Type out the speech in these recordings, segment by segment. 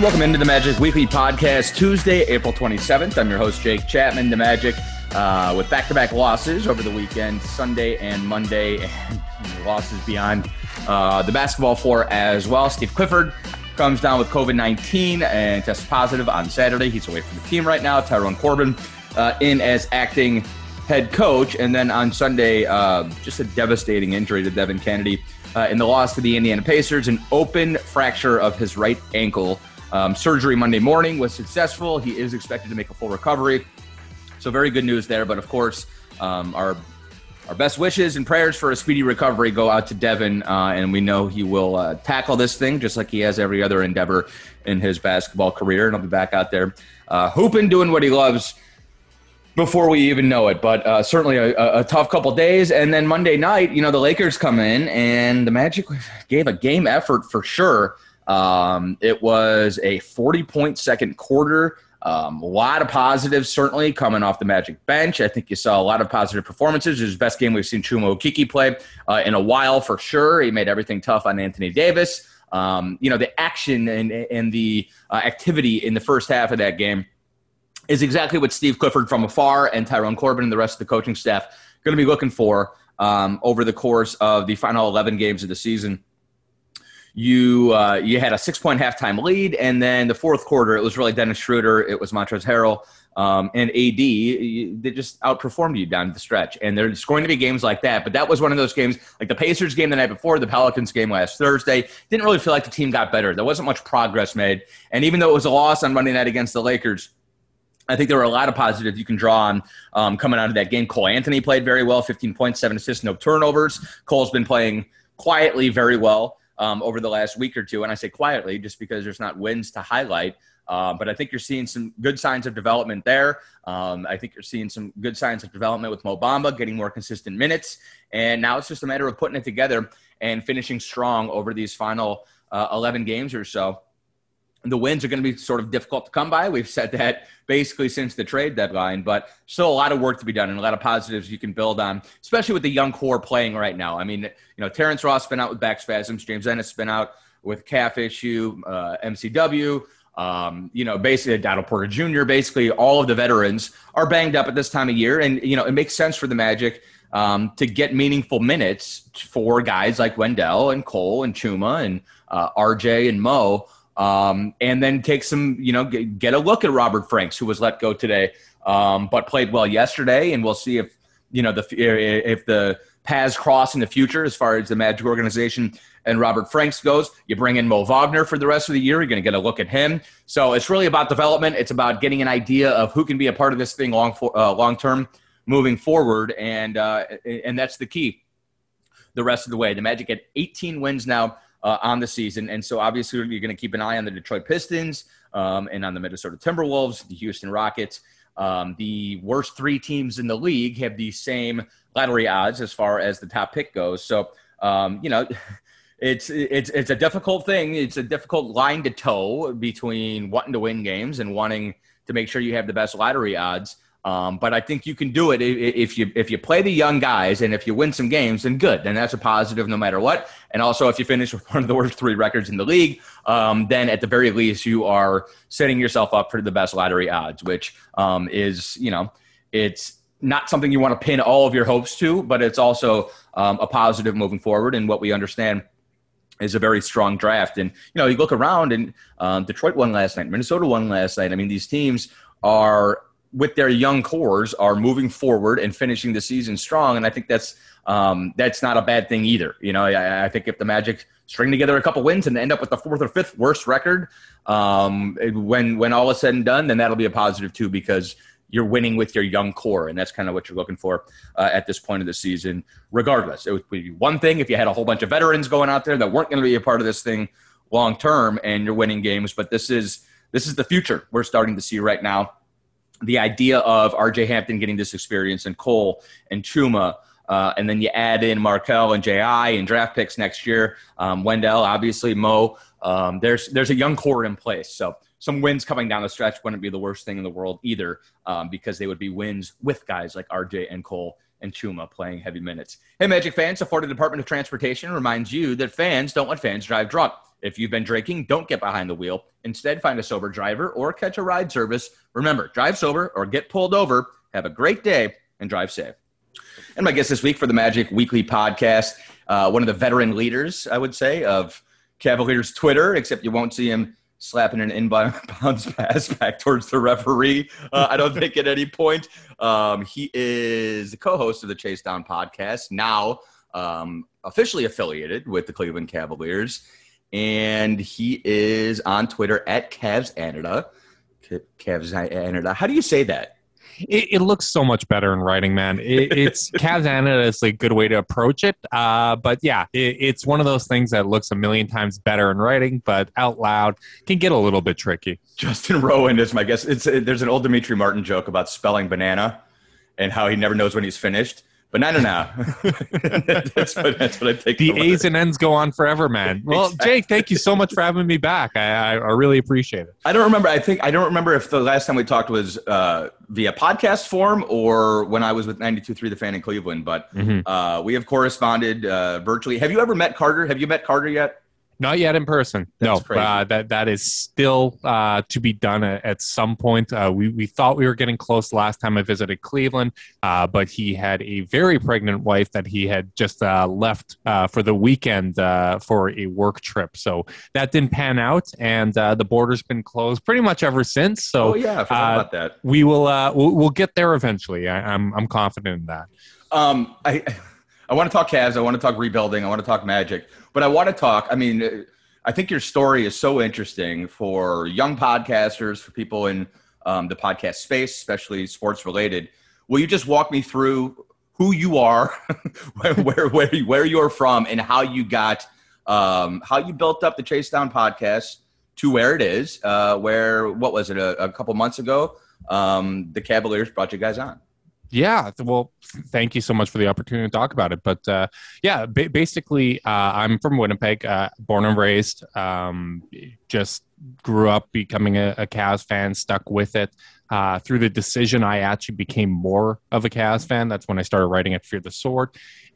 Welcome into the Magic Weekly Podcast, Tuesday, April 27th. I'm your host, Jake Chapman. The Magic uh, with back to back losses over the weekend, Sunday and Monday, and losses beyond uh, the basketball floor as well. Steve Clifford comes down with COVID 19 and tests positive on Saturday. He's away from the team right now. Tyrone Corbin uh, in as acting head coach. And then on Sunday, uh, just a devastating injury to Devin Cannady uh, in the loss to the Indiana Pacers, an open fracture of his right ankle. Um, surgery Monday morning was successful. He is expected to make a full recovery. So, very good news there. But of course, um, our our best wishes and prayers for a speedy recovery go out to Devin, uh, and we know he will uh, tackle this thing just like he has every other endeavor in his basketball career, and I'll be back out there uh, hooping, doing what he loves before we even know it. But uh, certainly a, a, tough couple days. And then Monday night, you know, the Lakers come in, and the Magic gave a game effort for sure. Um, it was a 40 point second quarter. Um, a lot of positives, certainly, coming off the Magic bench. I think you saw a lot of positive performances. It was the best game we've seen Chuma Okeke play uh, in a while, for sure. He made everything tough on Anthony Davis. Um, you know, the action and, and the uh, activity in the first half of that game is exactly what Steve Clifford from afar and Tyrone Corbin and the rest of the coaching staff going to be looking for um, over the course of the final 11 games of the season you uh, you had a six point halftime lead, and then the fourth quarter, it was really Dennis Schroeder, it was Montrezl Harrell, um, and AD. They just outperformed you down the stretch, and there's going to be games like that. But that was one of those games, like the Pacers game the night before, the Pelicans game last Thursday. Didn't really feel like the team got better. There wasn't much progress made, and even though it was a loss on Monday night against the Lakers. I think there were a lot of positives you can draw on um, coming out of that game. Cole Anthony played very well, 15 points, seven assists, no turnovers. Cole's been playing quietly very well um, over the last week or two. And I say quietly just because there's not wins to highlight. Uh, but I think you're seeing some good signs of development there. Um, I think you're seeing some good signs of development with Mo Bamba getting more consistent minutes. And now it's just a matter of putting it together and finishing strong over these final uh, 11 games or so the wins are going to be sort of difficult to come by. We've said that basically since the trade deadline, but still a lot of work to be done and a lot of positives you can build on, especially with the young core playing right now. I mean, you know, Terrence Ross been out with back spasms, James Ennis been out with calf issue, uh, MCW. Um, you know, basically Otto Porter Jr. Basically, all of the veterans are banged up at this time of year, and you know it makes sense for the Magic um, to get meaningful minutes for guys like Wendell and Cole and Chuma and uh, RJ and Mo um, and then take some, you know, get, get, a look at Robert Franks, who was let go today, um, but played well yesterday. And we'll see if, you know, the if the paths cross in the future as far as the Magic organization and Robert Franks goes. You bring in Mo Wagner for the rest of the year. You're going to get a look at him. So it's really about development. It's about getting an idea of who can be a part of this thing long for, uh, long term moving forward, and uh, and that's the key. The rest of the way, the Magic had 18 wins now uh, on the season. And so obviously you're going to keep an eye on the Detroit Pistons um, and on the Minnesota Timberwolves, the Houston Rockets. Um, the worst three teams in the league have the same lottery odds as far as the top pick goes. So, um, you know, it's it's it's a difficult thing. It's a difficult line to toe between wanting to win games and wanting to make sure you have the best lottery odds. Um, but I think you can do it if you if you play the young guys and if you win some games, then good. Then that's a positive no matter what. And also, if you finish with one of the worst three records in the league, um, then at the very least you are setting yourself up for the best lottery odds, which um, is you know it's not something you want to pin all of your hopes to, but it's also um, a positive moving forward. And what we understand is a very strong draft. And you know, you look around and um, Detroit won last night, Minnesota won last night. I mean, these teams are with their young cores are moving forward and finishing the season strong. And I think that's um, that's not a bad thing either. You know, I, I, think if the Magic string together a couple wins and end up with the fourth or fifth worst record, um, when when all is said and done, then that'll be a positive too because you're winning with your young core, and that's kind of what you're looking for uh, at this point of the season. Regardless, it would be one thing if you had a whole bunch of veterans going out there that weren't going to be a part of this thing long term, and you're winning games. But this is this is the future we're starting to see right now the idea of RJ Hampton getting this experience and Cole and Chuma. Uh, and then you add in Markelle and JI and draft picks next year. Um, Wendell, obviously, Mo. Um, there's there's a young core in place. So some wins coming down the stretch wouldn't be the worst thing in the world either, um, because they would be wins with guys like RJ and Cole and Chuma playing heavy minutes. Hey, Magic fans, the Florida Department of Transportation reminds you that fans don't let fans drive drunk. If you've been drinking, don't get behind the wheel. Instead, find a sober driver or catch a ride service. Remember, drive sober or get pulled over. Have a great day and drive safe. And my guest this week for the Magic Weekly podcast, uh, one of the veteran leaders, I would say, of Cavaliers Twitter, except you won't see him slapping an inbounds pass back towards the referee. Uh, I don't think at any point. Um, he is the co-host of the Chase Down podcast, now um, officially affiliated with the Cleveland Cavaliers, and he is on Twitter at Cavs Canada. Cavs Canada. How do you say that? it, it, looks so much better in writing, man. It, it's Kazana is a good way to approach it. Uh, but yeah, it, it's one of those things that looks a million times better in writing, but out loud can get a little bit tricky. Justin Rowan is my guess. It's there's an old Demetri Martin joke about spelling banana and how he never knows when he's finished. Banana now. that's, what, that's what I think. The A's and N's go on forever, man. Well, exactly. Jake, thank you so much for having me back. I, I, I, really appreciate it. I don't remember. I think I don't remember if the last time we talked was uh, via podcast form or when I was with 92.3 The Fan in Cleveland. But mm-hmm. uh, we have corresponded uh, virtually. Have you ever met Carter? Have you met Carter yet? Not yet in person. That's no, uh, that that is still uh, to be done at, at some point. Uh, we we thought we were getting close last time I visited Cleveland, uh, but he had a very pregnant wife that he had just uh, left uh, for the weekend for a work trip. So that didn't pan out, and the border's been closed pretty much ever since. So oh, yeah, I forgot about that. We will we'll, we'll, get there eventually. I, am I'm, I'm confident in that. Um, I I want to talk Cavs. I want to talk rebuilding. I want to talk Magic. But I want to talk. I mean, I think your story is so interesting for young podcasters, for people in um, the podcast space, especially sports related. Will you just walk me through who you are, where, where, where, where you're from, and how you got, um, how you built up the Chase Down podcast to where it is, uh, where, what was it, a, a couple months ago? Um, the Cavaliers brought you guys on. Yeah, well, thank you so much for the opportunity to talk about it. But uh, yeah, ba- basically, uh, I'm from Winnipeg, uh, born and raised. Um, just grew up becoming a, a Cavs fan, stuck with it. Uh, through the decision, I actually became more of a Cavs fan. That's when I started writing at Fear the Sword.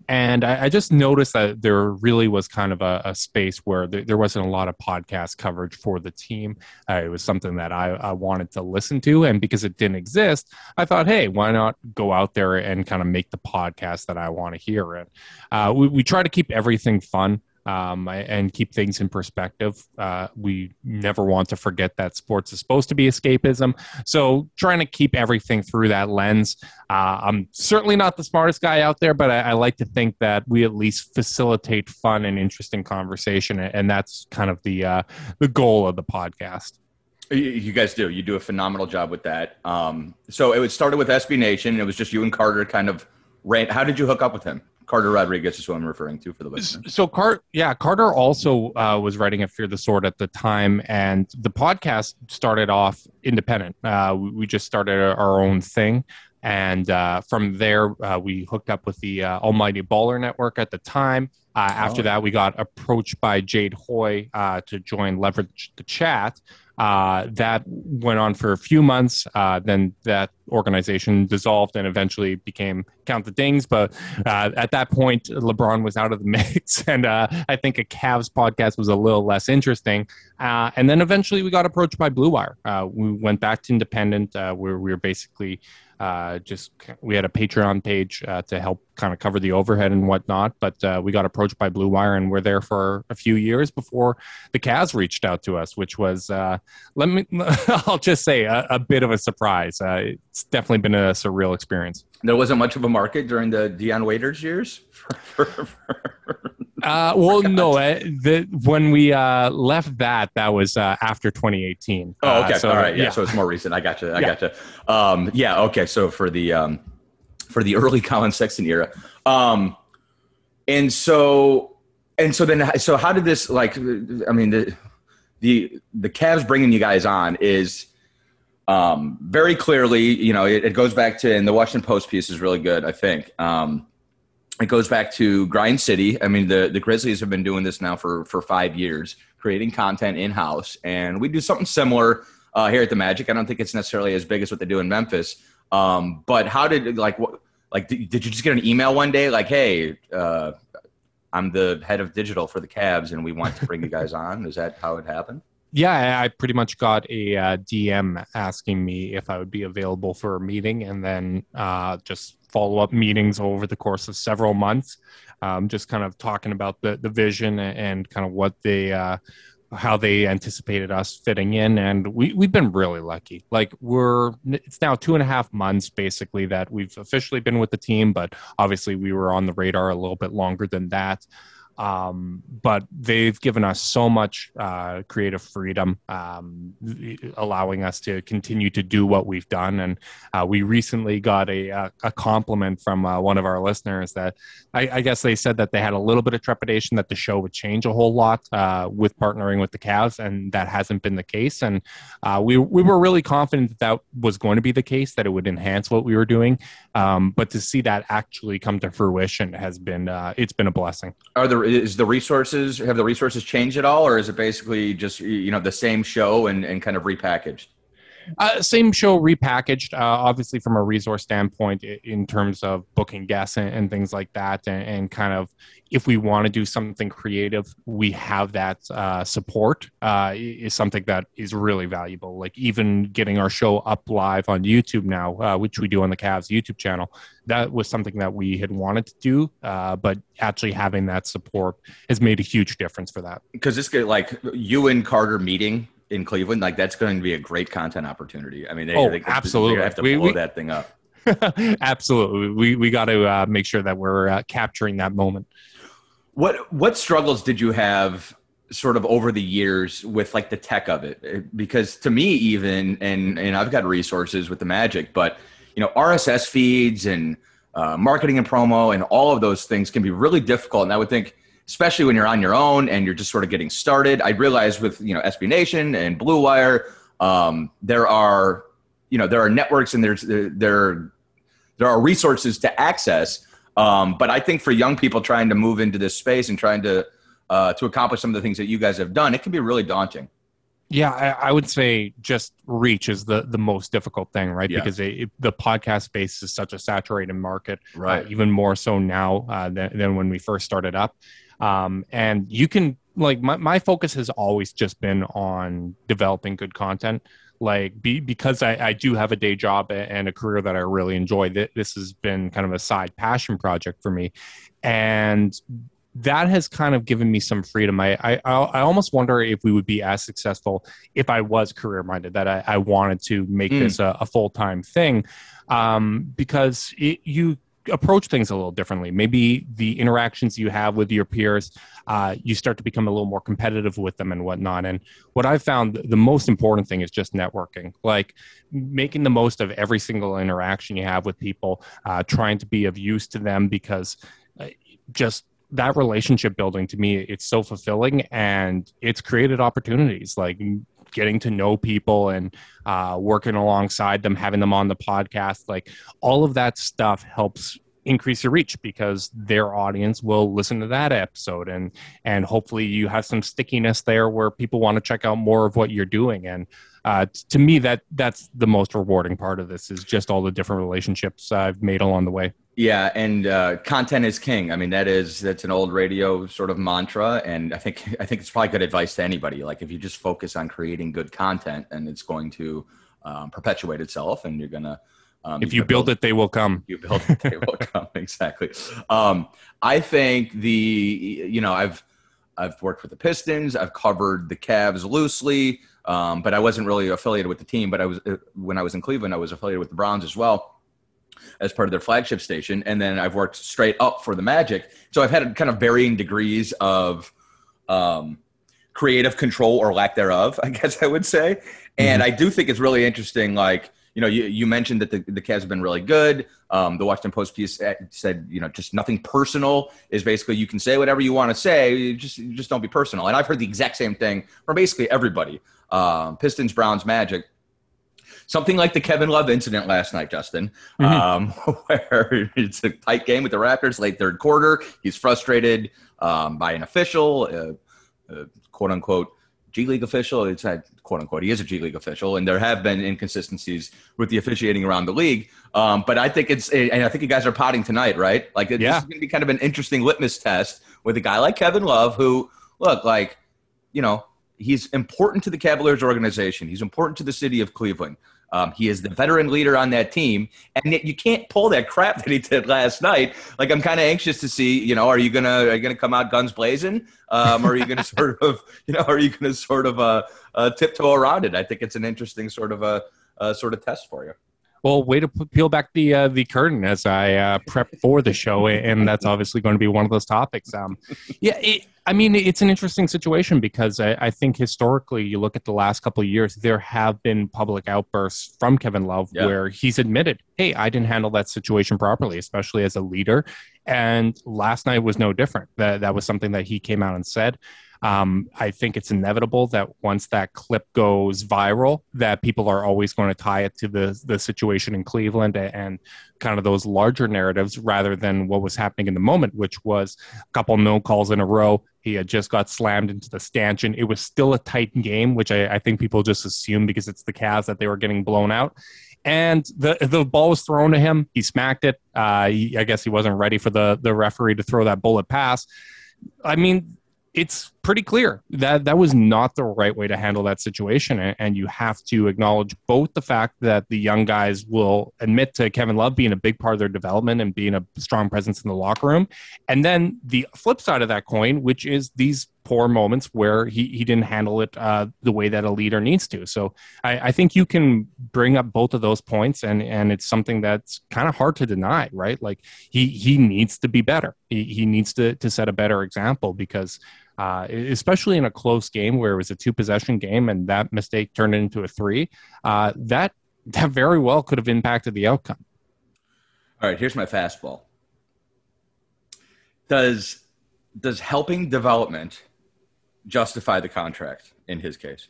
And I, I just noticed that there really was kind of a, a space where there, there, wasn't a lot of podcast coverage for the team. Uh, it was something that I, I, wanted to listen to. And because it didn't exist, I thought, hey, why not go out there and kind of make the podcast that I want to hear? And uh, we, we try to keep everything fun um, and keep things in perspective. Uh, we never want to forget that sports is supposed to be escapism. So, trying to keep everything through that lens. Uh, I'm certainly not the smartest guy out there, but I, I, like to think that we at least facilitate fun and interesting conversation, and that's kind of the uh, the goal of the podcast. You guys do. You do a phenomenal job with that. Um, so it started with SB Nation. It was just you and Carter kind of. How did you hook up with him? Carter Rodriguez is who I'm referring to for the listeners. So, Car- yeah, Carter also uh, was writing at Fear the Sword at the time, and the podcast started off independent. Uh, we, just started our own thing. And uh, from there, uh, we hooked up with the uh, Almighty Baller Network at the time. Uh, after oh. that, we got approached by Jade Hoye to join Leverage the Chat. Uh, that went on for a few months. Uh, then that organization dissolved and eventually became Count the Dings. But uh, at that point, LeBron was out of the mix, and uh, I think a Cavs podcast was a little less interesting. Uh, and then eventually, we got approached by Blue Wire. we went back to independent, where we were basically uh, just we had a Patreon page uh, to help kind of cover the overhead and whatnot. But uh, we got approached by Blue Wire and we're there for a few years before the Cavs reached out to us, which was uh, let me I'll just say a, a bit of a surprise. Uh, it's definitely been a surreal experience. There wasn't much of a market during the Dion Waiters years. For, for, for uh, well, no. Uh, the, when we uh, left that, that was uh, after 2018. Oh, okay. Uh, so, All right. Yeah, yeah, So it's more recent. I got you. I yeah. got you. Um, yeah. Okay. So for the um, for the early Collin Sexton era, um, and so and so then so how did this like? I mean the the the Cavs bringing you guys on is. Um, very clearly, you know, it, it goes back to, and the Washington Post piece is really good, I think. Um, it goes back to Grind City. I mean, the, the Grizzlies have been doing this now for, for five years, creating content in house. And we do something similar uh, here at the Magic. I don't think it's necessarily as big as what they do in Memphis. Um, but how did, like, what, like did, you just get an email one day like, hey, uh, I'm the head of digital for the Cavs, and we want to bring you guys on? Is that how it happened? Yeah, I pretty much got a uh, DM asking me if I would be available for a meeting, and then uh, just follow up meetings over the course of several months, um, just kind of talking about the the vision and kind of what they uh, how they anticipated us fitting in. And we, we've been really lucky. Like we're it's now two and a half months basically that we've officially been with the team but obviously we were on the radar a little bit longer than that um, but they've given us so much uh, creative freedom, um, allowing us to continue to do what we've done. And uh, we recently got a, a compliment from uh, one of our listeners that I, I, guess they said that they had a little bit of trepidation that the show would change a whole lot uh, with partnering with the Cavs, and that hasn't been the case. And uh, we we were really confident that that was going to be the case, that it would enhance what we were doing. Um, but to see that actually come to fruition has been uh, it's been a blessing. Are there is the resources have the resources changed at all, or is it basically just you know the same show and, and kind of repackaged? Uh, same show repackaged, uh, obviously from a resource standpoint, in terms of booking guests and, and things like that, and, and, kind of if we want to do something creative, we have that uh, support uh, is something that is really valuable. Like even getting our show up live on YouTube now, uh, which we do on the Cavs YouTube channel, that was something that we had wanted to do, uh, but actually having that support has made a huge difference for that. Because this get like you and Carter meeting in Cleveland, like that's going to be a great content opportunity. I mean, they, oh, they, absolutely, have to we, blow we, that thing up. absolutely, we we got to uh, make sure that we're uh, capturing that moment. What what struggles did you have sort of over the years with like the tech of it? Because to me, even and and I've got resources with the Magic, but you know, RSS feeds and uh, marketing and promo and all of those things can be really difficult. And I would think especially when you're on your own and you're just sort of getting started. I realized with you know SB Nation and Blue Wire, um, there are you know there are networks and there's there there, there are resources to access. Um, but I think for young people trying to move into this space and trying to uh, to accomplish some of the things that you guys have done, it can be really daunting. Yeah, I, I, would say just reach is the the most difficult thing, right? Yeah. Because it, the podcast space is such a saturated market, uh, right? Uh, even more so now uh, than, than when we first started up. Um, and you can like my, my focus has always just been on developing good content like be, because I, I do have a day job and a career that I really enjoy. This has been kind of a side passion project for me, and that has kind of given me some freedom. I I, I almost wonder if we would be as successful if I was career minded. That I, I wanted to make mm. this a, a full time thing, um, because it, you approach things a little differently. Maybe the interactions you have with your peers, uh, you start to become a little more competitive with them and whatnot. And what I've found the most important thing is just networking, like making the most of every single interaction you have with people, uh, trying to be of use to them because uh, just that relationship building to me it's so fulfilling and it's created opportunities like getting to know people and uh, working alongside them, having them on the podcast, like all of that stuff helps increase your reach because their audience will listen to that episode and and hopefully you have some stickiness there where people want to check out more of what you're doing and uh, to me that that's the most rewarding part of this is just all the different relationships I've made along the way. Yeah, and uh, content is king. I mean, that is that's an old radio sort of mantra, and I think I think it's probably good advice to anybody. Like, if you just focus on creating good content, and it's going to um, perpetuate itself, and you're gonna. Um, if you build, build, it, they will come. You build it, they will come. Exactly. Um, I think the you know I've I've worked with the Pistons. I've covered the Cavs loosely, um, but I wasn't really affiliated with the team. But I was uh, when I was in Cleveland, I was affiliated with the Browns as well as part of their flagship station, and then I've worked straight up for the Magic. So I've had kind of varying degrees of um, creative control or lack thereof, I guess I would say. And mm-hmm. I do think it's really interesting. Like you know, you, you mentioned that the the Cavs have been really good. Um, the Washington Post piece said, you know, just nothing personal is basically you can say whatever you want to say, you just you just don't be personal. And I've heard the exact same thing from basically everybody. Um, Pistons, Browns, Magic something like the Kevin Love incident last night, Justin, mm-hmm. um, where it's a tight game with the Raptors late third quarter. He's frustrated um, by an official, uh, uh, quote unquote, G League official. It's not quote unquote. He is a G League official, and there have been inconsistencies with the officiating around the league. Um, but I think it's, and I think you guys are potting tonight, right? Like, yeah. this is going to be kind of an interesting litmus test with a guy like Kevin Love, who, look, like, you know, he's important to the Cavaliers organization. He's important to the city of Cleveland. Um, he is the veteran leader on that team, and yet you can't pull that crap that he did last night. Like I'm kind of anxious to see, you know, are you gonna are you gonna come out guns blazing, um, or are you gonna sort of, you know, are you gonna sort of uh, uh, tiptoe around it? I think it's an interesting sort of a, a sort of test for you. Well, way to peel back the uh, the curtain as I uh, prep for the show, and that's obviously going to be one of those topics. Um, yeah, it, I mean, it's an interesting situation because I, I, think historically, you look at the last couple of years, there have been public outbursts from Kevin Love yeah. where he's admitted, "Hey, I didn't handle that situation properly, especially as a leader." And last night was no different. That that was something that he came out and said. Um, I think it's inevitable that once that clip goes viral, that people are always going to tie it to the the situation in Cleveland and kind of those larger narratives rather than what was happening in the moment, which was a couple no calls in a row. He had just got slammed into the stanchion. It was still a tight game, which I, I think people just assume because it's the Cavs that they were getting blown out and the the ball was thrown to him. He smacked it. Uh, he, I guess he wasn't ready for the the referee to throw that bullet pass. I mean, it's pretty clear that that was not the right way to handle that situation. And you have to acknowledge both the fact that the young guys will admit to Kevin Love being a big part of their development and being a strong presence in the locker room. And then the flip side of that coin, which is these poor moments where he, he didn't handle it uh, the way that a leader needs to. So I, I think you can bring up both of those points, and, and it's something that's kind of hard to deny, right? Like he, he needs to be better. He, he needs to, to set a better example because uh, especially in a close game where it was a two possession game and that mistake turned into a three, uh, that that very well could have impacted the outcome. All right, here's my fastball. Does does helping development justify the contract in his case?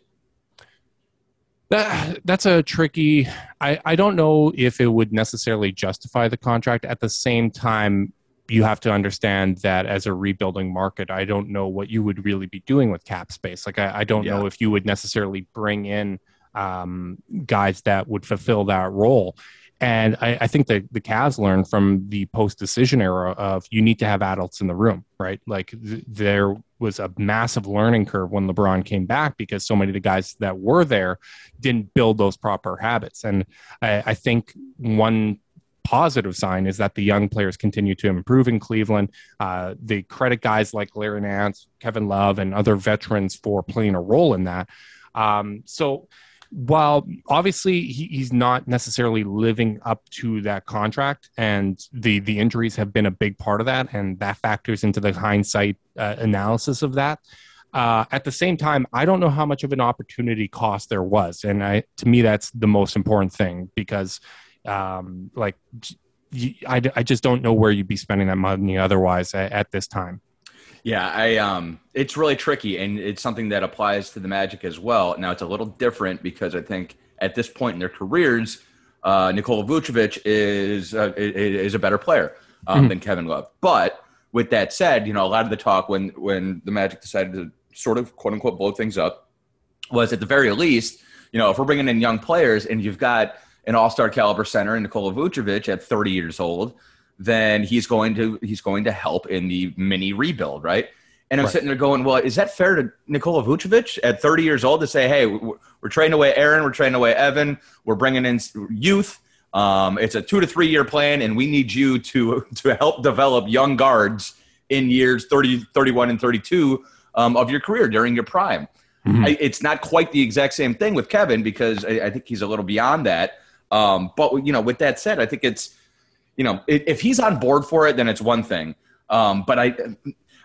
That, that's a tricky. I, I don't know if it would necessarily justify the contract. At the same time, you have to understand that as a rebuilding market, I don't know what you would really be doing with cap space. Like, I, I don't yeah. know if you would necessarily bring in um, guys that would fulfill that role. And I, I think that the Cavs learned from the post decision era of you need to have adults in the room, right? Like th- there was a massive learning curve when LeBron came back because so many of the guys that were there didn't build those proper habits. And I, I think one positive sign is that the young players continue to improve in Cleveland. Uh, they credit guys like Larry Nance, Kevin Love, and other veterans for playing a role in that. Um, so while obviously he, he's not necessarily living up to that contract, and the the injuries have been a big part of that, and that factors into the hindsight uh, analysis of that. Uh, at the same time, I don't know how much of an opportunity cost there was, and I, to me, that's the most important thing because um, like I, I just don't know where you'd be spending that money otherwise at, at this time. Yeah, I um, it's really tricky, and it's something that applies to the Magic as well. Now it's a little different because I think at this point in their careers, uh, Nikola Vucevic is uh, is a better player um, mm-hmm. than Kevin Love. But with that said, you know a lot of the talk when when the Magic decided to sort of quote unquote blow things up was at the very least, you know, if we're bringing in young players and you've got an all-star caliber center in Nikola Vucevic at 30 years old, then he's going to he's going to help in the mini rebuild, right? And I'm right. sitting there going, well, is that fair to Nikola Vucevic at 30 years old to say, hey, we're trading away Aaron, we're trading away Evan, we're bringing in youth. Um, it's a two to three year plan, and we need you to to help develop young guards in years 30, 31, and 32 um, of your career during your prime. Mm-hmm. I, it's not quite the exact same thing with Kevin because I, I think he's a little beyond that. Um, but you know, with that said, I think it's you know if, he's on board for it, then it's one thing. Um, but I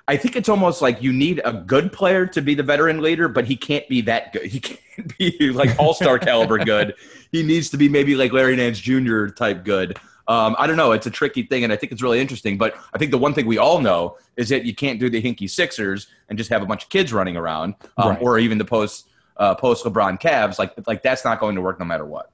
I think it's almost like you need a good player to be the veteran leader, but he can't be that good. He can't be like all star caliber good. He needs to be maybe like Larry Nance Jr. type good. Um, I don't know. It's a tricky thing, and I think it's really interesting. But I think the one thing we all know is that you can't do the Hinkie Sixers and just have a bunch of kids running around, um, right. or even the post uh, post LeBron Cavs. Like like that's not going to work no matter what.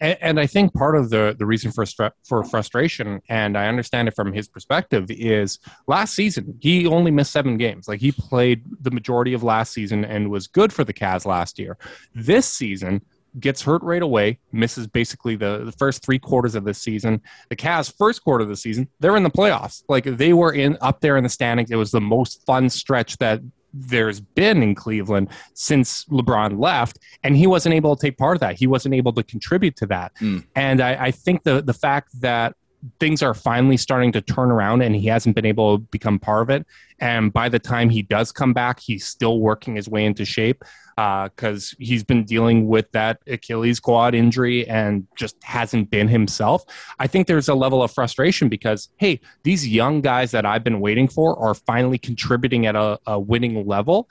And, and, I think part of the, the reason for for frustration, and I understand it from his perspective, is last season he only missed seven games. Like he played the majority of last season and was good for the Cavs last year. This season, gets hurt right away, misses basically the, the first three quarters of the season. The Cavs first quarter of the season, they're in the playoffs. Like they were in up there in the standings. It was the most fun stretch that there's been in Cleveland since LeBron left, and he wasn't able to take part of that. He wasn't able to contribute to that. Mm. And I, I think the the fact that things are finally starting to turn around and he hasn't been able to become part of it. And by the time he does come back, he's still working his way into shape because uh, he's been dealing with that Achilles quad injury and just hasn't been himself. I think there's a level of frustration because, hey, these young guys that I've been waiting for are finally contributing at a, a winning level.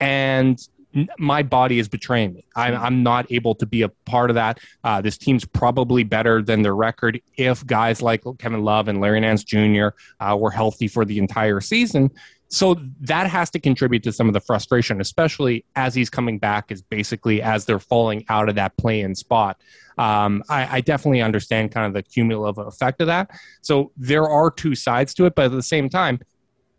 And my body is betraying me. I'm, I'm, not able to be a part of that. Uh, this team's probably better than their record if guys like Kevin Love and Larry Nance Jr. Uh, were healthy for the entire season. So that has to contribute to some of the frustration, especially as he's coming back, is basically as they're falling out of that play in spot. Um, I, I, definitely understand kind of the cumulative effect of that. So there are two sides to it, but at the same time,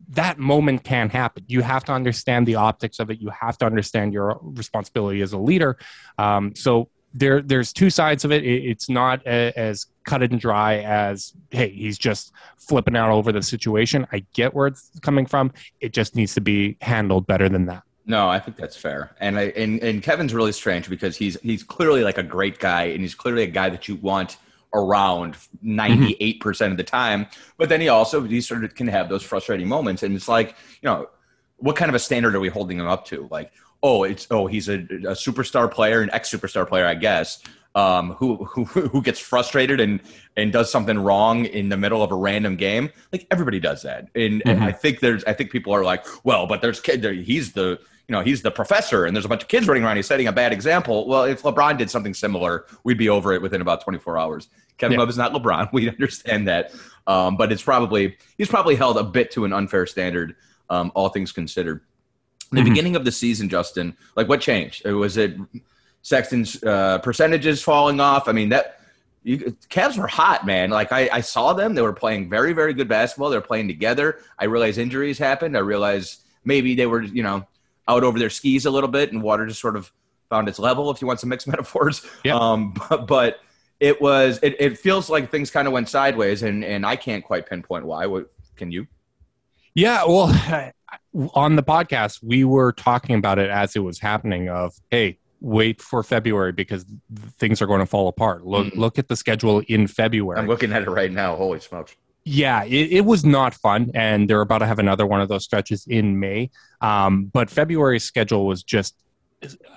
that moment can happen. You have to understand the optics of it. You have to understand your responsibility as a leader. Um, so there there's two sides of it. It's not a, as cut and dry as hey he's just flipping out over the situation. I get where it's coming from. It just needs to be handled better than that. No, I think that's fair. And I and, and Kevin's really strange because he's he's clearly like a great guy and he's clearly a guy that you want around 98% of the time. But then he also he sort of can have those frustrating moments. And it's like, you know, what kind of a standard are we holding him up to? Like, oh, it's oh, he's a, a superstar player, an ex superstar player, I guess, um, who who who gets frustrated and and does something wrong in the middle of a random game. Like everybody does that, and, mm-hmm. and I think there's I think people are like, well, but there's kid, he's the you know he's the professor, and there's a bunch of kids running around. He's setting a bad example. Well, if LeBron did something similar, we'd be over it within about 24 hours. Kevin yeah. Love is not LeBron. We understand that, um, but it's probably he's probably held a bit to an unfair standard, um, all things considered the mm-hmm. beginning of the season, Justin, like what changed? Was it Sexton's uh, percentages falling off? I mean, that you, Cavs were hot, man. Like I, I saw them; they were playing very, very good basketball. They were playing together. I realized injuries happened. I realized maybe they were, you know, out over their skis a little bit, and water just sort of found its level. If you want some mixed metaphors, yeah. Um, but, but it was. It, it feels like things kind of went sideways, and and I can't quite pinpoint why. What can you? Yeah, well, on the podcast, we were talking about it as it was happening. Of hey, wait for February because things are going to fall apart. Look, mm look at the schedule in February. I'm looking at it right now. Holy smokes! Yeah, it, it, was not fun, and they're about to have another one of those stretches in May. Um, but February's schedule was just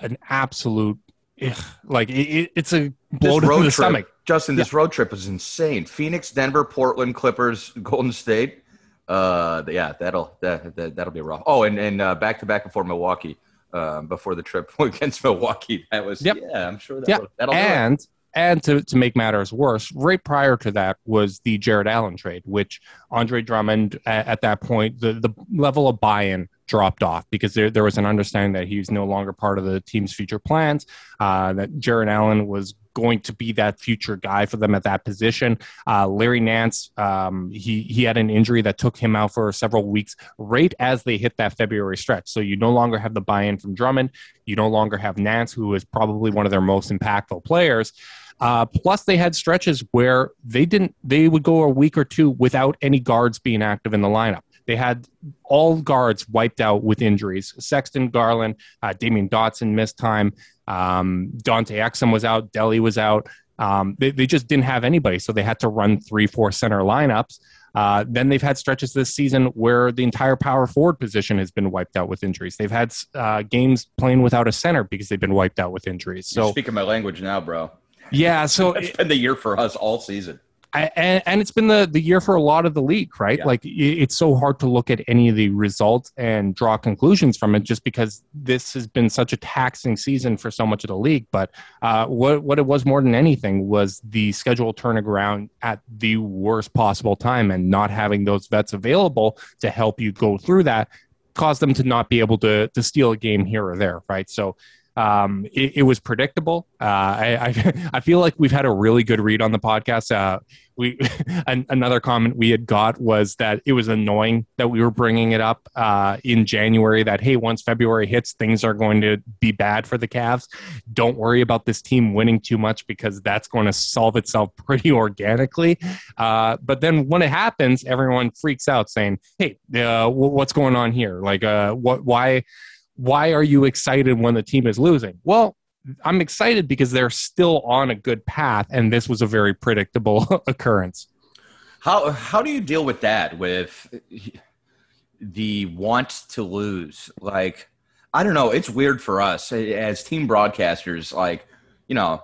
an absolute, ugh, like it, it's a blow to the trip, stomach. Justin, this yeah. road trip is insane. Phoenix, Denver, Portland, Clippers, Golden State. Uh, yeah, that'll that, that that'll be rough. Oh, and and uh, back to back before Milwaukee, um, before the trip against Milwaukee. That was yep. yeah, I'm sure that yep. that'll and and to, to make matters worse, right prior to that was the Jarrett Allen trade, which Andre Drummond at, at that point the the level of buy-in dropped off because there, there was an understanding that he was no longer part of the team's future plans. Uh, that Jarrett Allen was going to be that future guy for them at that position. Uh, Larry Nance, um, he he had an injury that took him out for several weeks right as they hit that February stretch. So you no longer have the buy-in from Drummond. You no longer have Nance, who is probably one of their most impactful players. Uh, plus, they had stretches where they didn't. They would go a week or two without any guards being active in the lineup. They had all guards wiped out with injuries. Sexton, Garland, uh, Damyean Dotson missed time. Um, Dante Exum was out. Delly was out. Um, they, they just didn't have anybody, so they had to run three, four center lineups. Uh, then they've had stretches this season where the entire power forward position has been wiped out with injuries. They've had uh, games playing without a center because they've been wiped out with injuries. So You're speaking my language now, bro. Yeah, so it's been the year for us all season and, and it's been the, the year for a lot of the league, right? Yeah. Like it's so hard to look at any of the results and draw conclusions from it just because this has been such a taxing season for so much of the league. But uh, what, what it was more than anything was the schedule turning around at the worst possible time and not having those vets available to help you go through that caused them to not be able to, to steal a game here or there, right? So Um, it, it, was predictable. Uh, I, I, I feel like we've had a really good read on the podcast. Uh, we an, another comment we had got was that it was annoying that we were bringing it up uh, in January. That hey, once February hits, things are going to be bad for the Cavs. Don't worry about this team winning too much because that's going to solve itself pretty organically. Uh, but then when it happens, everyone freaks out, saying, "Hey, uh, what's going on here? Like, uh, what? Why?" Why are you excited when the team is losing? Well, I'm excited because they're still on a good path, and this was a very predictable occurrence. How how do you deal with that? With the want to lose, like I don't know. It's weird for us as team broadcasters. Like you know,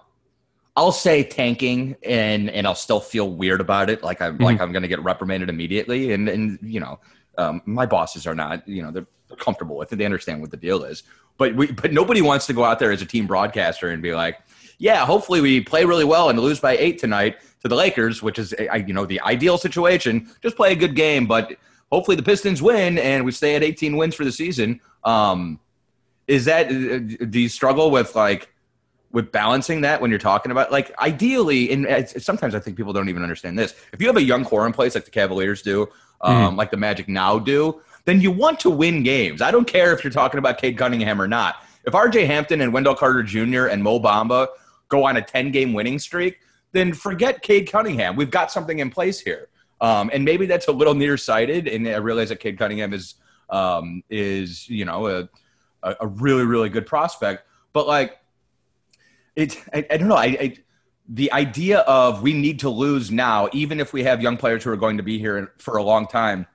I'll say tanking, and and I'll still feel weird about it. Like I'm mm-hmm. like I'm going to get reprimanded immediately, and and you know, um, my bosses are not. You know, they're comfortable with it. They understand what the deal is. But we, but nobody wants to go out there as a team broadcaster and be like, yeah, hopefully we play really well and lose by eight tonight to the Lakers, which is you know the ideal situation. Just play a good game, but hopefully the Pistons win and we stay at 18 wins for the season. Um, is that do you struggle with like with balancing that when you're talking about like ideally and sometimes i think people don't even understand this if you have a young core in place like the cavaliers do um, mm-hmm. like the magic now do then you want to win games. I don't care if you're talking about Cade Cunningham or not. If RJ Hampton and Wendell Carter Jr. and Mo Bamba go on a 10 game winning streak, then forget Cade Cunningham. We've got something in place here. Um, and maybe that's a little nearsighted. And I realize that Cade Cunningham is, um, is you know, a, a really, really good prospect. But like, it, I, I don't know. I, I, the idea of we need to lose now, even if we have young players who are going to be here for a long time,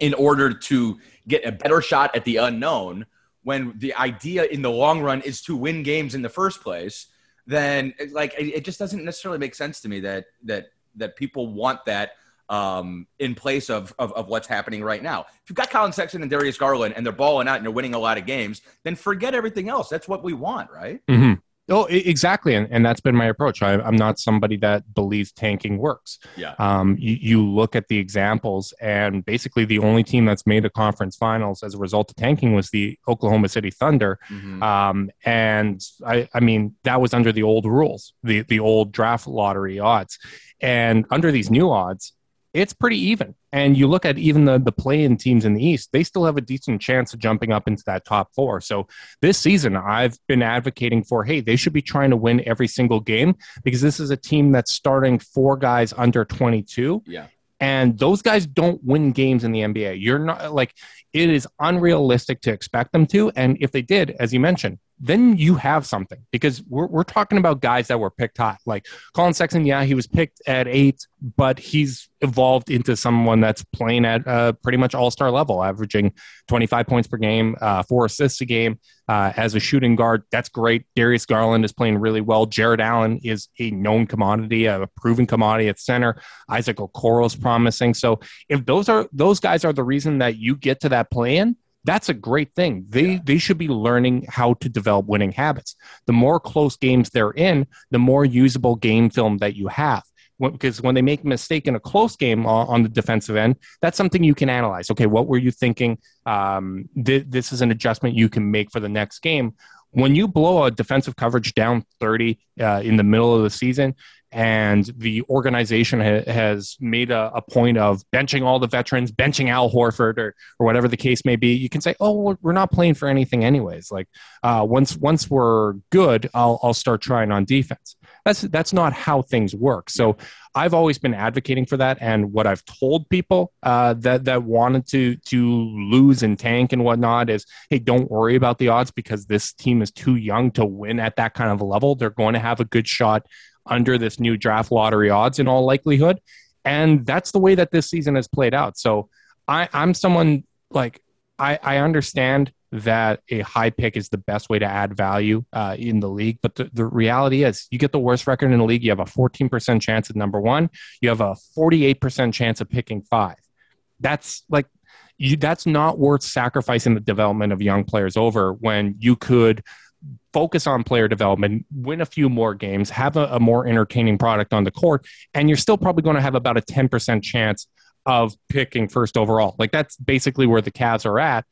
in order to get a better shot at the unknown when the idea in the long run is to win games in the first place then like it just doesn't necessarily make sense to me that that that people want that um, in place of, of, of what's happening right now. If you've got Collin Sexton and Darius Garland and they're balling out and they're winning a lot of games, then forget everything else. That's what we want, right? Mm-hmm. Oh, exactly, and, and that's been my approach. I, am not somebody that believes tanking works. Yeah. Um, you, you, look at the examples, and basically the only team that's made a conference finals as a result of tanking was the Oklahoma City Thunder. Mm-hmm. Um, and I, I mean, that was under the old rules, the the old draft lottery odds, and under these new odds, it's pretty even. And you look at even the the play-in teams in the East; they still have a decent chance of jumping up into that top four. So this season, I've been advocating for, hey, they should be trying to win every single game because this is a team that's starting four guys under 22. Yeah. And those guys don't win games in the NBA. You're not like it is unrealistic to expect them to. And if they did, as you mentioned, then you have something because we're, we're talking about guys that were picked high. Like Collin Sexton, yeah, he was picked at eight, but he's evolved into someone that's playing at uh, pretty much all star level, averaging 25 points per game, uh, four assists a game uh, as a shooting guard. That's great. Darius Garland is playing really well. Jarrett Allen is a known commodity, a proven commodity at center. Isaac Okoro is promising. So if those are those guys are the reason that you get to that play in, that's a great thing. They yeah. they should be learning how to develop winning habits. The more close games they're in, the more usable game film that you have. Because when they make a mistake in a close game on, the defensive end, that's something you can analyze. Okay, what were you thinking? Um, th- this is an adjustment you can make for the next game. When you blow a defensive coverage down 30 uh, in the middle of the season, and the organization ha- has made a, a, point of benching all the veterans, benching Al Horford or, or whatever the case may be, you can say, "Oh, we're not playing for anything, anyways." Like uh, once once we're good, I'll I'll start trying on defense. That's that's not how things work. So I've always been advocating for that, and what I've told people uh, that that wanted to to lose and tank and whatnot is, hey, don't worry about the odds because this team is too young to win at that kind of level. They're going to have a good shot under this new draft lottery odds in all likelihood. And that's the way that this season has played out. So I, I'm someone like I, I understand that a high pick is the best way to add value uh, in the league. But the, the reality is, you get the worst record in the league, you have a 14% chance at number one, you have a 48% chance of picking five. That's like, you, that's not worth sacrificing the development of young players over when you could focus on player development, win a few more games, have a, a more entertaining product on the court, and you're still probably going to have about a 10% chance of picking first overall. Like that's basically where the Cavs are at.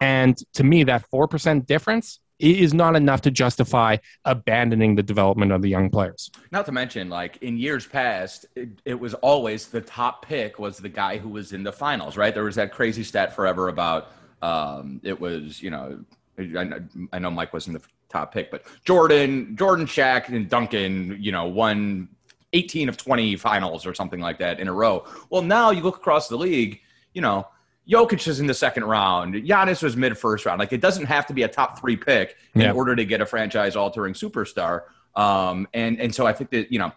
And to me, that 4% difference is not enough to justify abandoning the development of the young players. Not to mention, like in years past, it, it, was always the top pick was the guy who was in the finals, right? There was that crazy stat forever about um, it was, you know, I, I know Mike wasn't the top pick, but Jordan, Jordan, Shaq, and Duncan, you know, won 18 of 20 finals or something like that in a row. Well, now you look across the league, you know, Jokic is in the second round. Giannis was mid first round. Like it doesn't have to be a top three pick in yeah. order to get a franchise altering superstar. Um, and and so I think that you know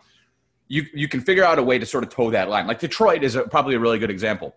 you you can figure out a way to sort of toe that line. Like Detroit is a, probably a really good example.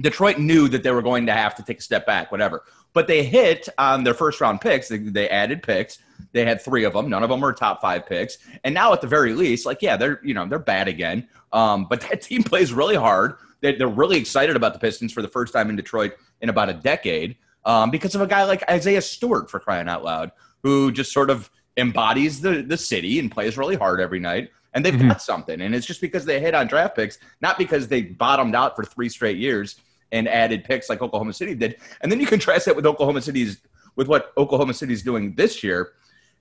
Detroit knew that they were going to have to take a step back, whatever. But they hit on their first round picks. They, they added picks. They had three of them. None of them were top five picks. And now, at the very least, like yeah, they're you know they're bad again. Um, but that team plays really hard. They're, they're really excited about the Pistons for the first time in Detroit in about a decade um, because of a guy like Isaiah Stewart for crying out loud, who just sort of embodies the the city and plays really hard every night. And they've mm-hmm. got something, and it's just because they hit on draft picks, not because they bottomed out for three straight years and added picks like Oklahoma City did. And then you contrast that with Oklahoma City's with what Oklahoma City's doing this year,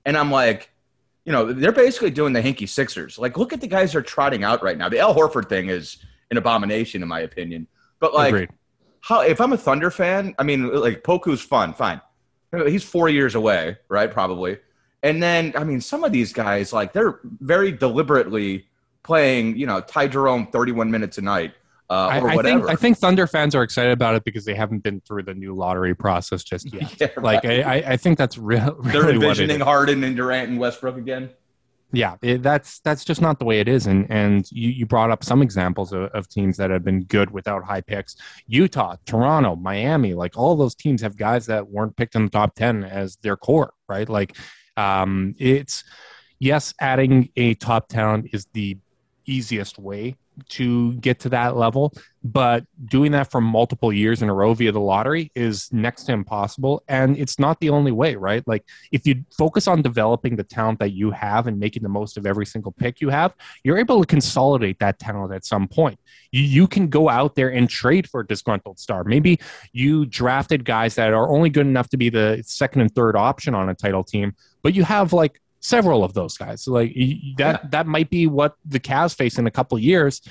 and I'm like, you know, they're basically doing the Hinkie Sixers. Like, look at the guys they're trotting out right now. The Al Horford thing is an abomination in my opinion. But like, Agreed. how if I'm a Thunder fan, I mean, like Poku's fun, fine. He's four years away, right? Probably. And then, I mean, some of these guys, like, they're very deliberately playing, you know, Ty Jerome 31 minutes a night. Uh, I, I, think I think Thunder fans are excited about it because they haven't been through the new lottery process just yet. yeah, right. Like I, I think that's real. Really They're envisioning Harden and Durant and Westbrook again yeah, it, that's that's just not the way it is. And and you, you brought up some examples of, of, teams that have been good without high picks. Utah, Toronto, Miami, like all those teams have guys that weren't picked in the top ten as their core, right? Like, um, it's yes, adding a top talent is the easiest way to get to that level, but doing that for multiple years in a row via the lottery is next to impossible. And it's not the only way, right? Like, if you focus on developing the talent that you have and making the most of every single pick you have, you're able to consolidate that talent at some point. You, you can go out there and trade for a disgruntled star. Maybe you drafted guys that are only good enough to be the second and third option on a title team, but you have like several of those guys. Like that, yeah. that might be what the Cavs face in a couple years.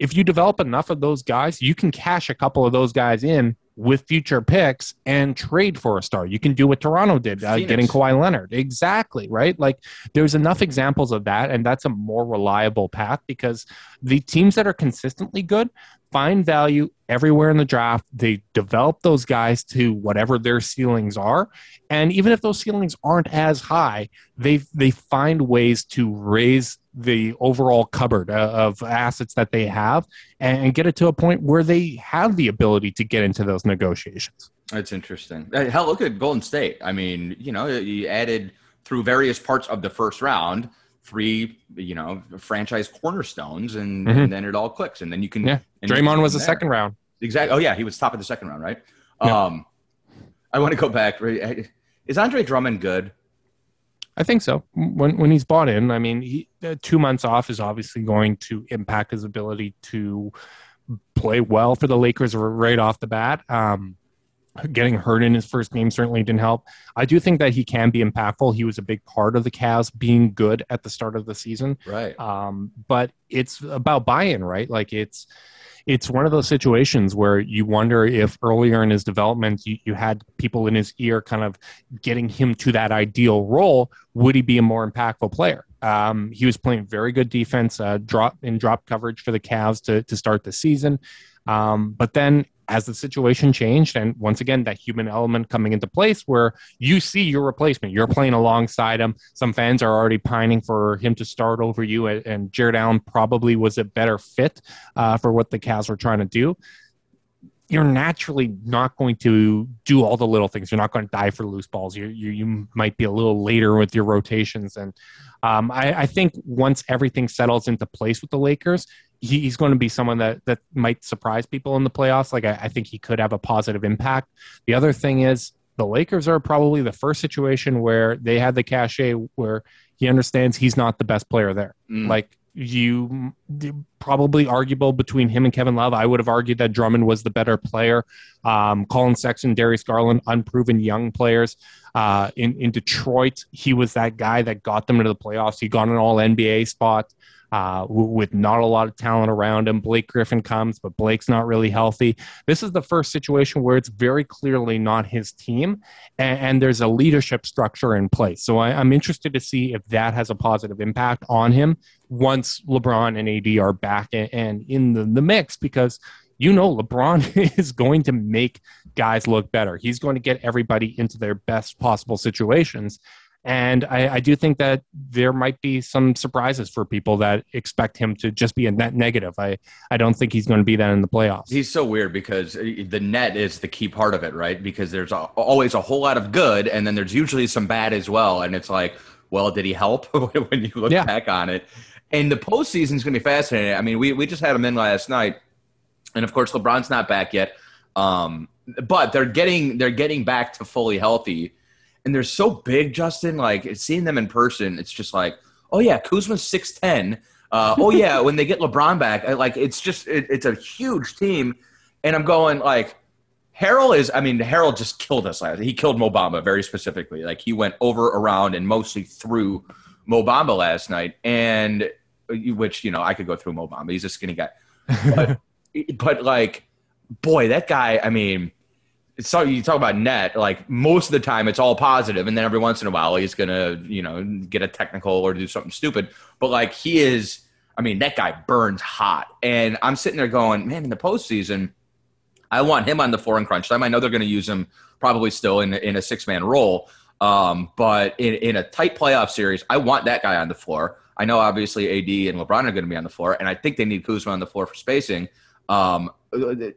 If you develop enough of those guys, you can cash a couple of those guys in with future picks and trade for a star. You can do what Toronto did, uh, getting Kawhi Leonard. Exactly, right? Like there's enough examples of that, and that's a more reliable path because the teams that are consistently good, find value everywhere in the draft. They develop those guys to whatever their ceilings are, and even if those ceilings aren't as high, they they find ways to raise the overall cupboard uh, of assets that they have and get it to a point where they have the ability to get into those negotiations. That's interesting. Hell, look at Golden State. I mean, you know, you added through various parts of the first round three, you know, franchise cornerstones, and, mm-hmm. and then it all clicks, and then you can. Yeah, Draymond was the second round. Exactly. Oh yeah, he was top of the second round, right? Yeah. Um, I want to go back. Is Andre Drummond good? I think so. When when he's bought in, I mean, he, uh, two months off is obviously going to impact his ability to play well for the Lakers right off the bat. Um, getting hurt in his first game certainly didn't help. I do think that he can be impactful. He was a big part of the Cavs being good at the start of the season. Right. Um, but it's about buy-in, right? Like it's it's one of those situations where you wonder if earlier in his development you, you had people in his ear kind of getting him to that ideal role would he be a more impactful player? Um, he was playing very good defense uh, drop in drop coverage for the Cavs to, to start the season. Um, but then as the situation changed, and once again, that human element coming into place where you see your replacement, you're playing alongside him. Some fans are already pining for him to start over you, and Jarrett Allen probably was a better fit uh, for what the Cavs were trying to do you're naturally not going to do all the little things. You're not going to die for loose balls. You you, you might be a little later with your rotations, and um, I, I, think once everything settles into place with the Lakers, he, he's going to be someone that that might surprise people in the playoffs. Like I, I think he could have a positive impact. The other thing is the Lakers are probably the first situation where they had the cachet where he understands he's not the best player there. Mm. Like you probably arguable between him and Kevin Love. I would have argued that Drummond was the better player. Um, Collin Sexton, Darius Garland, unproven young players. Uh, in in Detroit, he was that guy that got them into the playoffs. He got an All NBA spot uh, with not a lot of talent around him. Blake Griffin comes, but Blake's not really healthy. This is the first situation where it's very clearly not his team, and, and there's a leadership structure in place. So I, I'm interested to see if that has a positive impact on him once LeBron and AD are back and, and in the, the mix, because you know LeBron is going to make guys look better. He's going to get everybody into their best possible situations. And I, I, do think that there might be some surprises for people that expect him to just be a net negative. I, I don't think he's going to be that in the playoffs. He's so weird because the net is the key part of it, right? Because there's a, always a whole lot of good, and then there's usually some bad as well. And it's like, well, did he help when you look yeah. back on it? And the postseason is going to be fascinating. I mean, we, we just had him in last night, and of course, LeBron's not back yet. Um, but they're getting they're getting back to fully healthy and they're so big, Justin. Like seeing them in person, it's just like, oh yeah, Kuzma's six ten. Uh, oh yeah, when they get LeBron back, like it's just it, it's a huge team, and I'm going like. Harrell is, I mean, Harrell just killed us last. He killed Mo Bamba very specifically. Like he went over, around, and mostly through Mo Bamba last night, and which you know I could go through Mo Bamba. He's a skinny guy, but, but like, boy, that guy. I mean, so you talk about net like most of the time it's all positive and then every once in a while he's gonna you know get a technical or do something stupid. But like he is i mean that guy burns hot. And i'm sitting there going man in the postseason i want him on the floor in crunch time. I know they're to use him probably still in, in a six-man role um, but in, in a tight playoff series i want that guy on the floor. I know obviously ad and lebron are to be on the floor and i think they need kuzma on the floor for spacing. Um,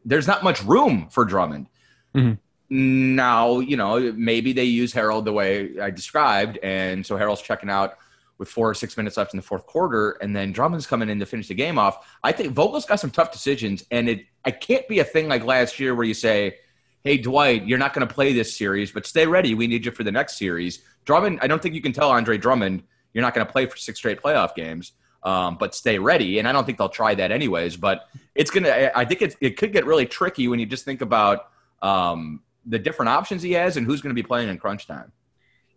there's not much room for drummond Mm-hmm. Now, you know, maybe they use Harrell the way I described. And so Harrell's checking out with four or six minutes left in the fourth quarter, and then Drummond's coming in to finish the game off. I think Vogel's got some tough decisions, and it I can't be a thing like last year where you say, "Hey, Dwight, you're not going to play this series, but stay ready. We need you for the next series." Drummond, I don't think you can tell Andre Drummond you're not going to play for six straight playoff games, um, but stay ready. And I don't think they'll try that anyways. But it's gonna. I think it it could get really tricky when you just think about um, the different options he has and who's going to be playing in crunch time.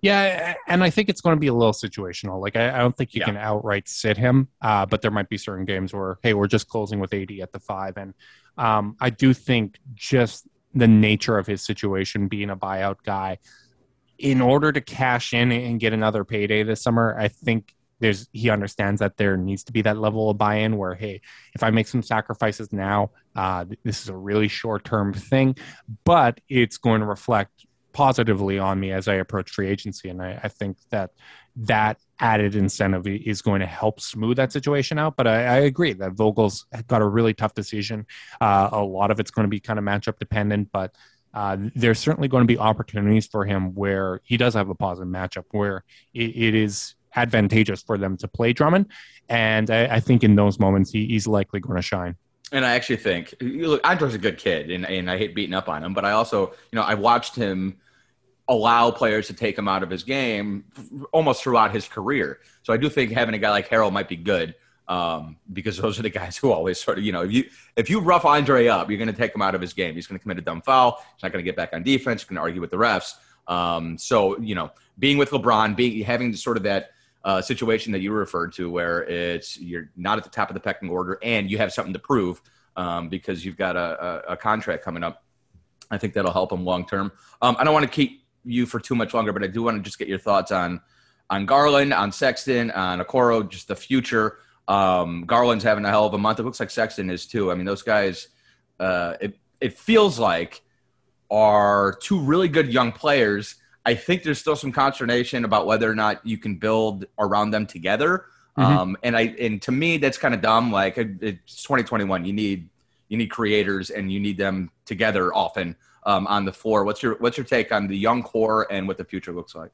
Yeah, and I think it's going to be a little situational. Like I, I don't think you yeah. can outright sit him, uh, but there might be certain games where hey, we're just closing with AD at the five, and um, I do think just the nature of his situation, being a buyout guy, in order to cash in and get another payday this summer, I think there's he understands that there needs to be that level of buy-in where hey if i make some sacrifices now uh, this is a really short-term thing but it's going to reflect positively on me as i approach free agency. And i, I think that that added incentive is going to help smooth that situation out. But i, I agree that vogel's got a really tough decision. Uh, a lot of it's going to be kind of matchup dependent but uh, there's certainly going to be opportunities for him where he does have a positive matchup where it, it is advantageous for them to play Drummond. And I, I think in those moments, he, he's likely going to shine. And I actually think, look, Andre's a good kid, and, and I hate beating up on him, but I also, you know, I've watched him allow players to take him out of his game almost throughout his career. So I do think having a guy like Harrell might be good um, because those are the guys who always sort of, you know, if you if you rough Andre up, you're going to take him out of his game. He's going to commit a dumb foul. He's not going to get back on defense. He's going to argue with the refs. Um, so you know, being with LeBron, being having sort of that uh, situation that you referred to where it's you're not at the top of the pecking order and you have something to prove um, because you've got a, a, a, contract coming up. I think that'll help them long term. Um, I don't want to keep you for too much longer, but I do want to just get your thoughts on on Garland, on Sexton, on Okoro, just the future. Um, Garland's having a hell of a month. It looks like Sexton is too. I mean, those guys. Uh, it it feels like are two really good young players I think there's still some consternation about whether or not you can build around them together. Mm-hmm. Um, and I and to me that's kind of dumb. Like it's 2021. You need you need creators and you need them together often um, on the floor. What's your what's your take on the young core and what the future looks like?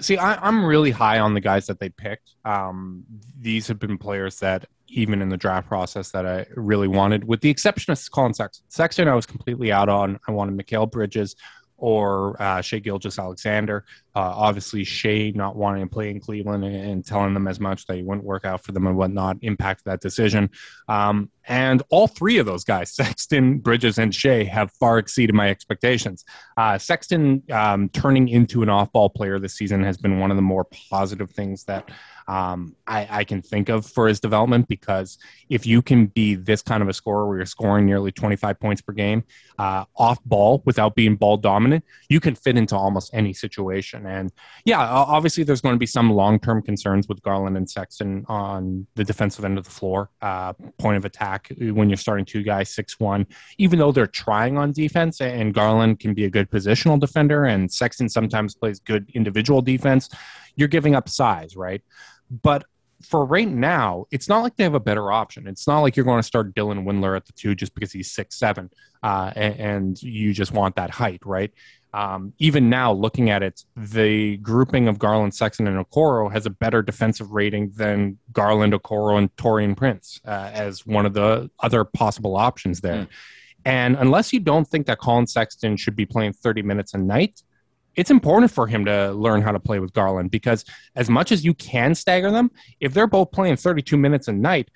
See, I, am really high on the guys that they picked. Um, these have been players that even in the draft process that I really wanted, with the exception of Collin Sexton. Sexton, I was completely out on. I wanted Mikal Bridges or uh, Shai Gilgeous Alexander. Uh, obviously, Shai not wanting to play in Cleveland and, and, telling them as much that he wouldn't work out for them and whatnot impacted that decision. Um, and all three of those guys, Sexton, Bridges, and Shai, have far exceeded my expectations. Uh, Sexton um, turning into an off ball player this season has been one of the more positive things that um, I, I, can think of for his development because if you can be this kind of a scorer where you're scoring nearly 25 points per game uh, off ball without being ball dominant, you can fit into almost any situation. And yeah, obviously there's going to be some long term concerns with Garland and Sexton on the defensive end of the floor, uh, point of attack when you're starting two guys six one. Even though they're trying on defense, and Garland can be a good positional defender, and Sexton sometimes plays good individual defense, you're giving up size, right? But for right now, it's not like they have a better option. It's not like you're going to start Dylan Windler at the two just because he's six seven, uh, and, and, you just want that height, right? Um, even now, looking at it, the grouping of Garland, Sexton, and Okoro has a better defensive rating than Garland, Okoro, and Taurean Prince uh, as one of the other possible options there. Mm. And unless you don't think that Collin Sexton should be playing 30 minutes a night, it's important for him to learn how to play with Garland because as much as you can stagger them, if they're both playing 32 minutes a night,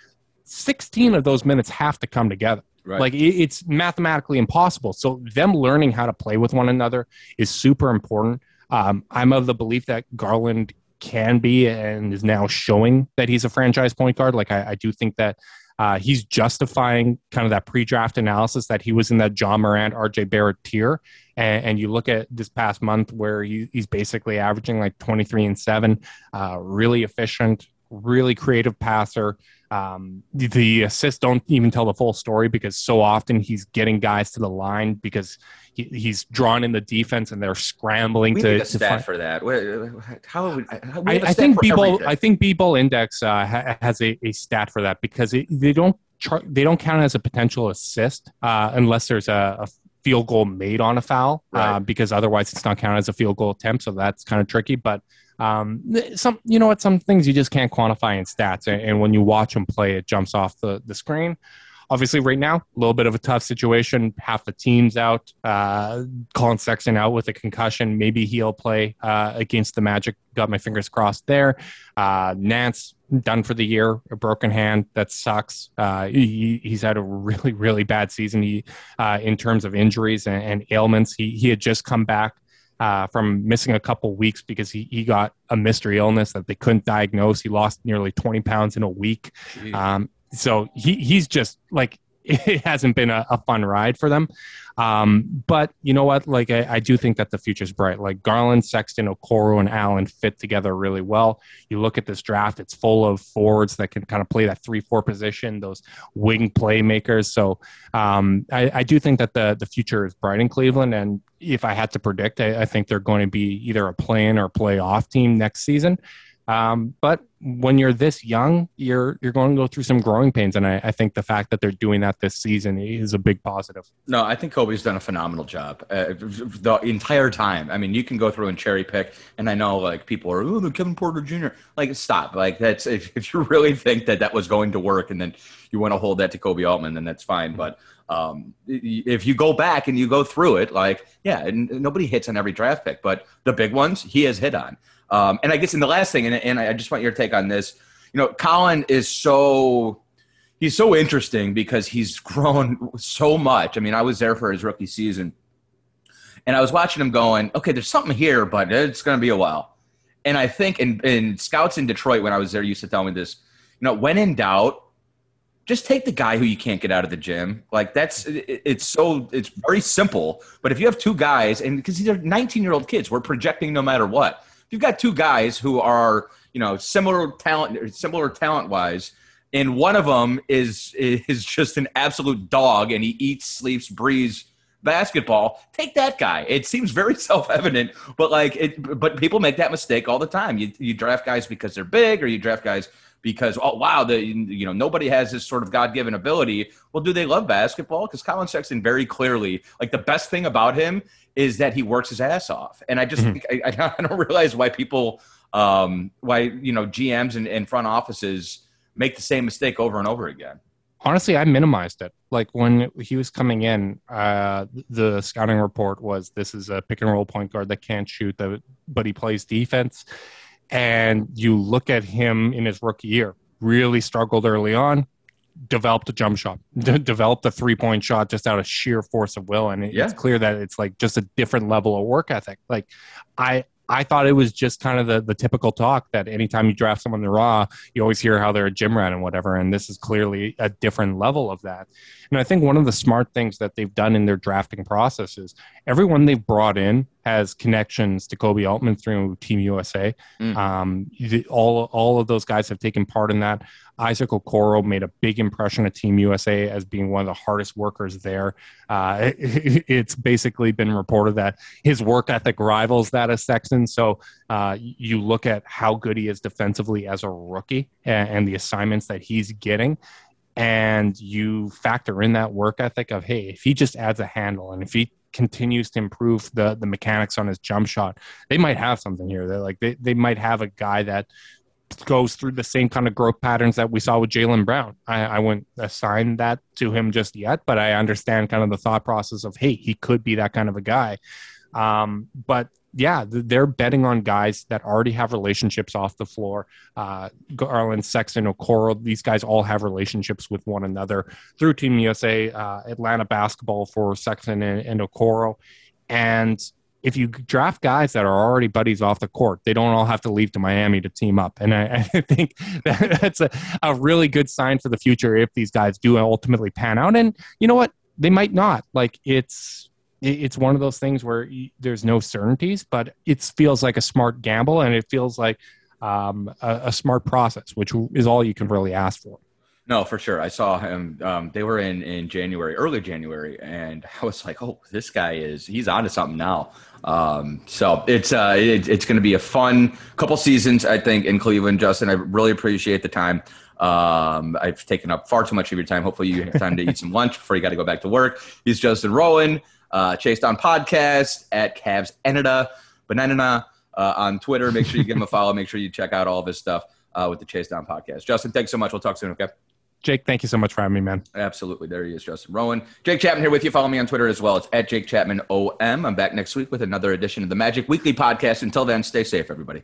16 of those minutes have to come together. Right. Like it's mathematically impossible. So them learning how to play with one another is super important. Um, I'm of the belief that Garland can be and is now showing that he's a franchise point guard. Like I, I do think that uh, he's justifying kind of that pre-draft analysis that he was in that Ja Morant, RJ Barrett tier. And, and you look at this past month where he, he's basically averaging like 23 and seven, uh, really efficient, really creative passer. Um, the, the assists don't even tell the full story because so often he's getting guys to the line because he, he's drawn in the defense and they're scrambling we to, need a stat find... for that. How, we, I, I think B-ball, I think B-ball Index uh, ha, has a, a, stat for that because it, they don't char- they don't count as a potential assist uh, unless there's a, a, field goal made on a foul uh, right. uh, because otherwise it's not counted as a field goal attempt. So that's kind of tricky. But um, some you know what some things you just can't quantify in stats, and, and when you watch them play, it jumps off the the screen obviously right now a little bit of a tough situation. Half the team's out. Uh collin sexton out with a concussion. Maybe he'll play uh, against the magic. Got my fingers crossed there. Uh nance done for the year. A broken hand. That sucks. Uh he, he's had a really really bad season. He uh in terms of injuries and, and ailments he he had just come back uh, from missing a couple weeks because he, he got a mystery illness that they couldn't diagnose. He lost nearly 20 pounds in a week. Um, so he he's just like it hasn't been a, a fun ride for them. Um, but you know what? Like I, I, do think that the future's bright. Like Garland, Sexton, Okoro, and Allen fit together really well. You look at this draft; it's full of forwards that can kind of play that three-four position, those wing playmakers. So um, I, I, do think that the the future is bright in Cleveland. And if I had to predict, I, I think they're going to be either a play-in or play-off team next season. Um, but when you're this young, you're you're going to go through some growing pains, and I, I, think the fact that they're doing that this season is a big positive. No, I think Koby's done a phenomenal job uh, the entire time. I mean, you can go through and cherry pick, and I know like people are, oh, the Kevin Porter Jr. Like, stop. Like that's if, if you really think that that was going to work, and then you want to hold that to Koby Altman, then that's fine. But um, if you go back and you go through it, like, yeah, nobody hits on every draft pick, but the big ones he has hit on. Um, and I guess in the last thing, and, and I just want your take on this. You know, Collin is so he's so interesting because he's grown so much. I mean, I was there for his rookie season, and I was watching him going, okay, there's something here, but it's going to be a while. And I think in, in scouts in Detroit when I was there used to tell me this. You know, when in doubt, just take the guy who you can't get out of the gym. Like that's it's so it's very simple. But if you have two guys, and because these are 19 year old kids, we're projecting no matter what you've got two guys who are you know similar talent similar talent wise and one of them is is just an absolute dog and he eats sleeps breathes basketball. Take that guy. It seems very self-evident but like it but people make that mistake all the time. You, you draft guys because they're big or you draft guys because oh wow the you know nobody has this sort of god-given ability well do they love basketball because collin sexton very clearly like the best thing about him is that he works his ass off. And I just mm-hmm. think I, I, don't realize why people, um, why, you know, GMs and, and front offices make the same mistake over and over again. honestly, I minimized it. Like when he was coming in, uh, the scouting report was this is a pick and roll point guard that can't shoot, but he plays defense. And you look at him in his rookie year, really struggled early on, developed a jump shot, de- developed a three point shot just out of sheer force of will. And it, yeah. it's clear that it's like just a different level of work ethic. Like I, I thought it was just kind of the, the typical talk that anytime you draft someone in the raw, you always hear how they're a gym rat and whatever. And this is clearly a different level of that. And I think one of the smart things that they've done in their drafting process is everyone they've brought in has connections to Koby Altman through Team USA. Mm. Um, all all of those guys have taken part in that. Isaac Okoro made a big impression at Team USA as being one of the hardest workers there. Uh, it, it's basically been reported that his work ethic rivals that of Sexton. So uh, you look at how good he is defensively as a rookie and, and the assignments that he's getting and you factor in that work ethic of hey if he just adds a handle and if he continues to improve the the mechanics on his jump shot they might have something here they're like they, they might have a guy that goes through the same kind of growth patterns that we saw with Jaylen Brown. I, I wouldn't assign that to him just yet, but I understand kind of the thought process of, hey, he could be that kind of a guy. Um, but yeah, they're betting on guys that already have relationships off the floor. Uh, Garland, Sexton, Okoro, these guys all have relationships with one another through Team USA, uh, Atlanta basketball for Sexton and, and Okoro. And if you draft guys that are already buddies off the court, they don't all have to leave to Miami to team up. And I, I think that, that's a, a really good sign for the future if these guys do ultimately pan out. And you know what? They might not. Like it's it's one of those things where there's no certainties, but it feels like a smart gamble and it feels like um, a, a, smart process, which is all you can really ask for. No, for sure. I saw him. Um, they were in in January, early January, and I was like, "Oh, this guy is he's onto something now." Um, so it's uh, it, it's going to be a fun couple seasons, I think, in Cleveland. Justin, I really appreciate the time. Um, I've taken up far too much of your time. Hopefully, you have time to eat some lunch before you got to go back to work. He's Justin Rowan uh, Chase Down Podcast at Cavs Enida Banana uh, on Twitter. Make sure you give him a follow. Make sure you check out all of his stuff uh, with the Chase Down Podcast. Justin, thanks so much. We'll talk soon. Okay. Jake, thank you so much for having me, man. Absolutely. There he is, Justin Rowan. Jake Chapman here with you. Follow me on Twitter as well. It's at Jake Chapman OM. I'm back next week with another edition of the Magic Weekly Podcast. Until then, stay safe, everybody.